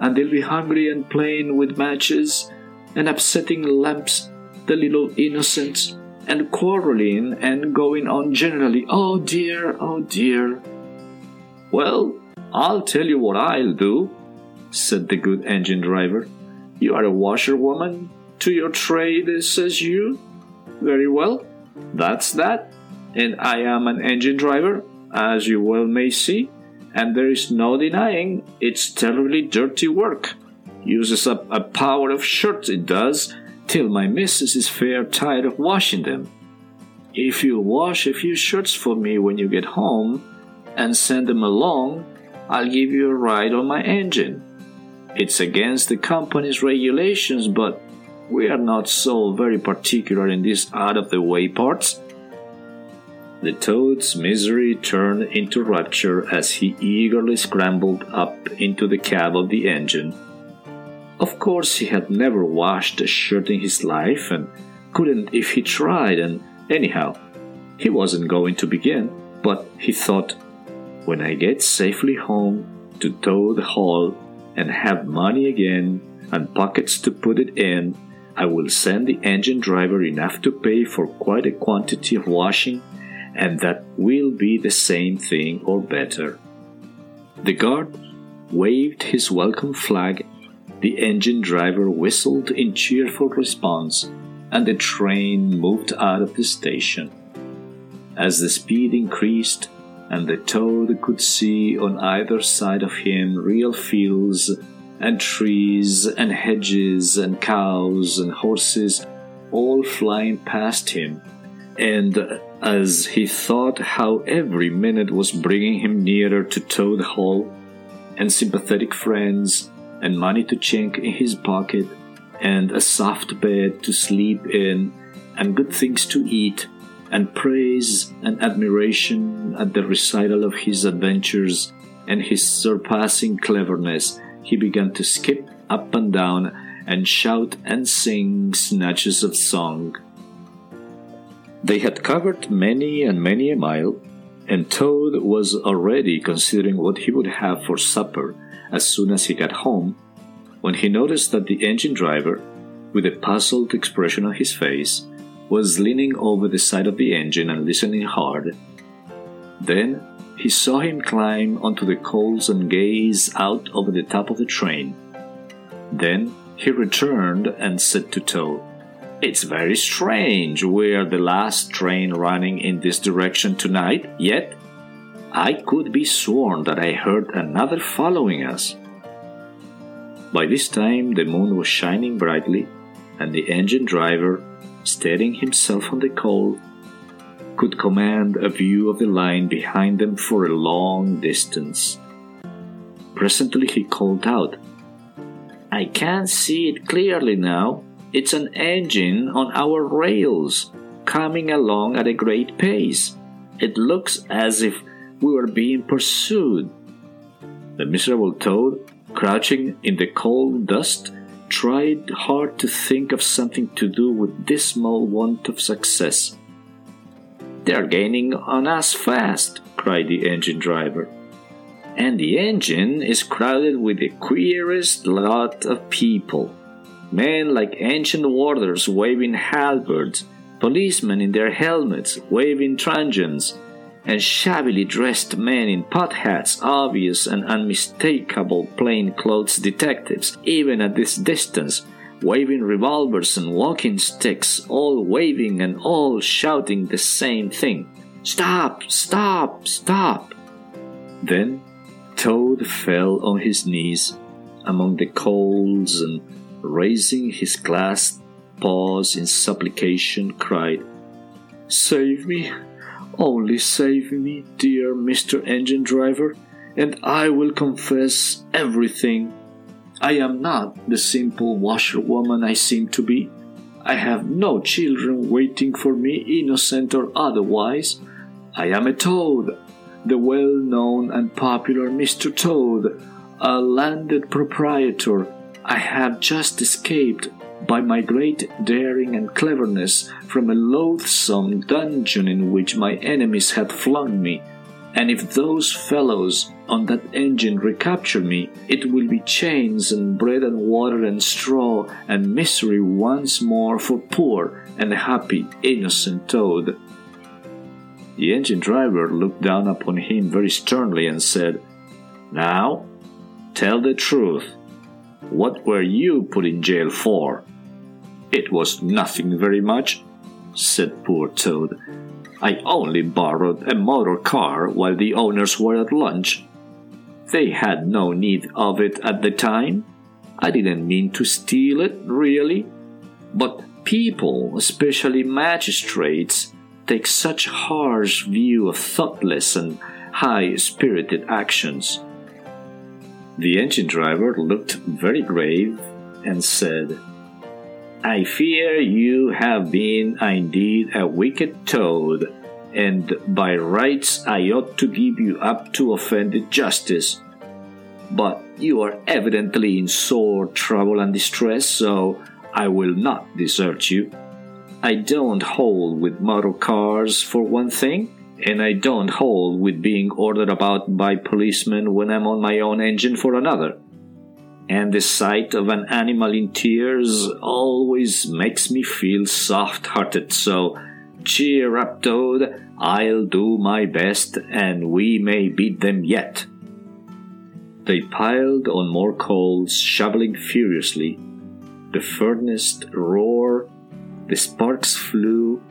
And they'll be hungry and playing with matches and upsetting lamps, the little innocents and quarreling and going on generally. Oh dear, oh dear. Well, I'll tell you what I'll do, said the good engine driver. You are a washerwoman to your trade, says you. Very well, that's that. And I am an engine driver, as you well may see, and there is no denying it's terribly dirty work. Uses up a power of shirts, it does, till my missus is fair tired of washing them. If you wash a few shirts for me when you get home and send them along, I'll give you a ride on my engine. It's against the company's regulations, but we are not so very particular in these out of the way parts. The toad's misery turned into rapture as he eagerly scrambled up into the cab of the engine of course, he had never washed a shirt in his life and couldn't if he tried, and anyhow, he wasn't going to begin. But he thought, when I get safely home to Toad Hall and have money again and pockets to put it in, I will send the engine driver enough to pay for quite a quantity of washing, and that will be the same thing or better. The guard waved his welcome flag the engine driver whistled in cheerful response, and the train moved out of the station. As the speed increased, and the toad could see on either side of him real fields and trees and hedges and cows and horses all flying past him, and as he thought how every minute was bringing him nearer to Toad Hall, and sympathetic friends and money to chink in his pocket, and a soft bed to sleep in, and good things to eat, and praise and admiration at the recital of his adventures and his surpassing cleverness, he began to skip up and down and shout and sing snatches of song. They had covered many and many a mile, and Toad was already considering what he would have for supper as soon as he got home when he noticed that the engine driver, with a puzzled expression on his face, was leaning over the side of the engine and listening hard. Then he saw him climb onto the coals and gaze out over the top of the train. Then he returned and said to Toad, It's very strange. We're the last train running in this direction tonight, yet I could be sworn that I heard another following us. By this time, the moon was shining brightly, and the engine driver, steadying himself on the coal, could command a view of the line behind them for a long distance. Presently, he called out, I can't see it clearly now. It's an engine on our rails, coming along at a great pace. It looks as if we were being pursued. The miserable toad, crouching in the cold dust, tried hard to think of something to do with this small want of success. They're gaining on us fast, cried the engine driver. And the engine is crowded with the queerest lot of people. Men like ancient warders waving halberds, policemen in their helmets waving truncheons, and shabbily dressed men in pot hats, obvious and unmistakable plainclothes detectives, even at this distance, waving revolvers and walking sticks, all waving and all shouting the same thing Stop! Stop! Stop! Then Toad fell on his knees among the coals and, raising his clasped paws in supplication, cried, Save me! Only save me, dear Mr. Engine Driver, and I will confess everything. I am not the simple washerwoman I seem to be. I have no children waiting for me, innocent or otherwise. I am a toad, the well known and popular Mr. Toad, a landed proprietor. I have just escaped by my great daring and cleverness from a loathsome dungeon in which my enemies had flung me. And if those fellows on that engine recapture me, it will be chains and bread and water and straw and misery once more for poor and happy innocent Toad. The engine driver looked down upon him very sternly and said, Now, tell the truth. What were you put in jail for? It was nothing very much, said poor Toad. I only borrowed a motor car while the owners were at lunch. They had no need of it at the time. I didn't mean to steal it, really. But people, especially magistrates, take such harsh view of thoughtless and high spirited actions. The engine driver looked very grave and said, I fear you have been indeed a wicked toad, and by rights I ought to give you up to offended justice. But you are evidently in sore trouble and distress, so I will not desert you. I don't hold with motor cars for one thing, and I don't hold with being ordered about by policemen when I'm on my own engine for another and the sight of an animal in tears always makes me feel soft hearted. So cheer up, Toad. I'll do my best, and we may beat them yet. They piled on more coals, shoveling furiously. The furnace roared, the sparks flew,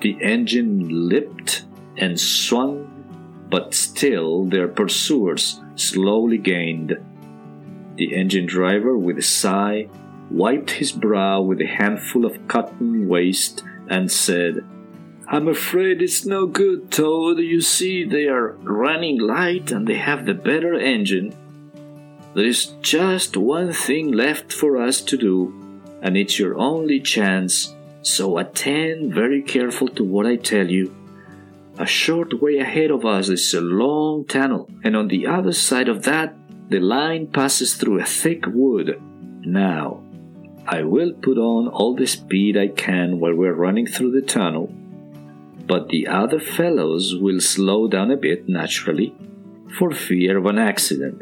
the engine leaped and swung, but still their pursuers slowly gained. The engine driver, with a sigh, wiped his brow with a handful of cotton waste and said, I'm afraid it's no good, Toad. You see, they are running light and they have the better engine. There is just one thing left for us to do, and it's your only chance, so attend very careful to what I tell you. A short way ahead of us is a long tunnel, and on the other side of that the line passes through a thick wood. Now, I will put on all the speed I can while we're running through the tunnel, but the other fellows will slow down a bit naturally for fear of an accident.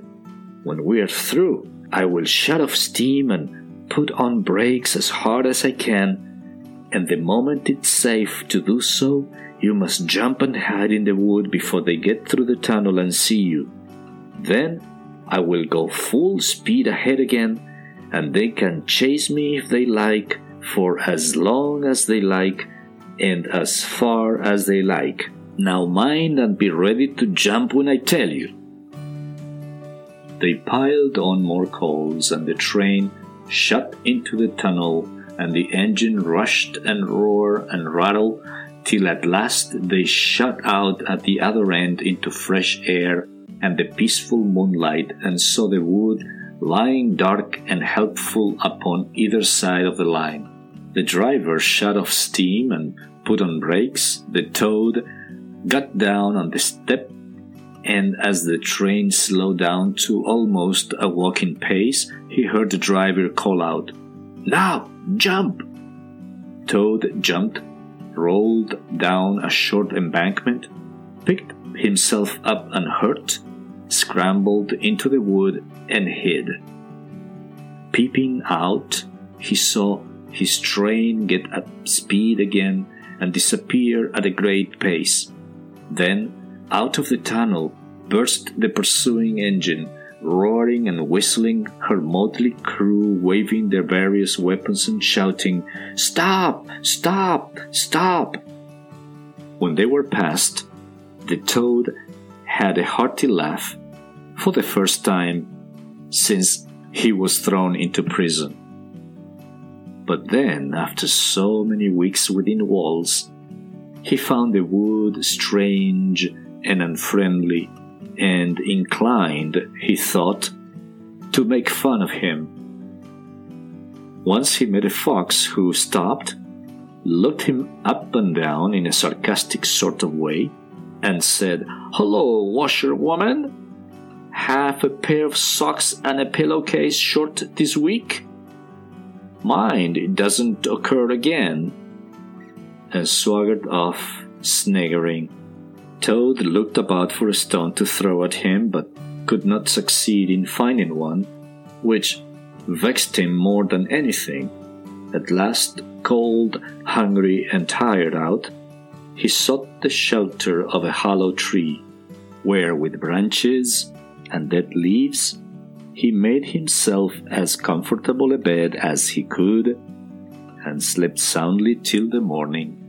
When we're through, I will shut off steam and put on brakes as hard as I can, and the moment it's safe to do so, you must jump and hide in the wood before they get through the tunnel and see you. Then I will go full speed ahead again, and they can chase me if they like for as long as they like and as far as they like. Now mind and be ready to jump when I tell you. They piled on more coals, and the train shot into the tunnel, and the engine rushed and roared and rattled till at last they shot out at the other end into fresh air and the peaceful moonlight, and saw the wood lying dark and helpful upon either side of the line. The driver shut off steam and put on brakes. The toad got down on the step, and as the train slowed down to almost a walking pace, he heard the driver call out, Now, jump! Toad jumped, rolled down a short embankment, picked himself up unhurt, scrambled into the wood and hid. Peeping out, he saw his train get up speed again and disappear at a great pace. Then, out of the tunnel, burst the pursuing engine, roaring and whistling, her motley crew waving their various weapons and shouting, Stop! Stop! Stop! When they were past, the toad had a hearty laugh for the first time since he was thrown into prison. But then, after so many weeks within walls, he found the wood strange and unfriendly, and inclined, he thought, to make fun of him. Once he met a fox who stopped, looked him up and down in a sarcastic sort of way, and said, Hello, washerwoman! Have a pair of socks and a pillowcase short this week? Mind it doesn't occur again. And swaggered off, sniggering. Toad looked about for a stone to throw at him, but could not succeed in finding one, which vexed him more than anything. At last, cold, hungry, and tired out, he sought the shelter of a hollow tree, where with branches and dead leaves he made himself as comfortable a bed as he could and slept soundly till the morning.